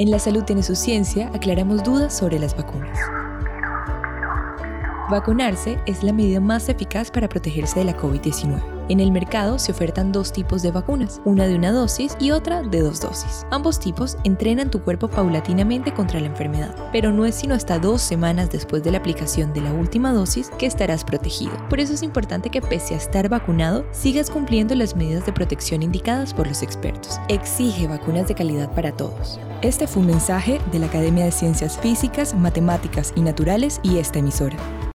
En La Salud tiene su ciencia aclaramos dudas sobre las vacunas. Vacunarse es la medida más eficaz para protegerse de la COVID-19. En el mercado se ofertan dos tipos de vacunas, una de una dosis y otra de dos dosis. Ambos tipos entrenan tu cuerpo paulatinamente contra la enfermedad, pero no es sino hasta dos semanas después de la aplicación de la última dosis que estarás protegido. Por eso es importante que pese a estar vacunado, sigas cumpliendo las medidas de protección indicadas por los expertos. Exige vacunas de calidad para todos. Este fue un mensaje de la Academia de Ciencias Físicas, Matemáticas y Naturales y esta emisora.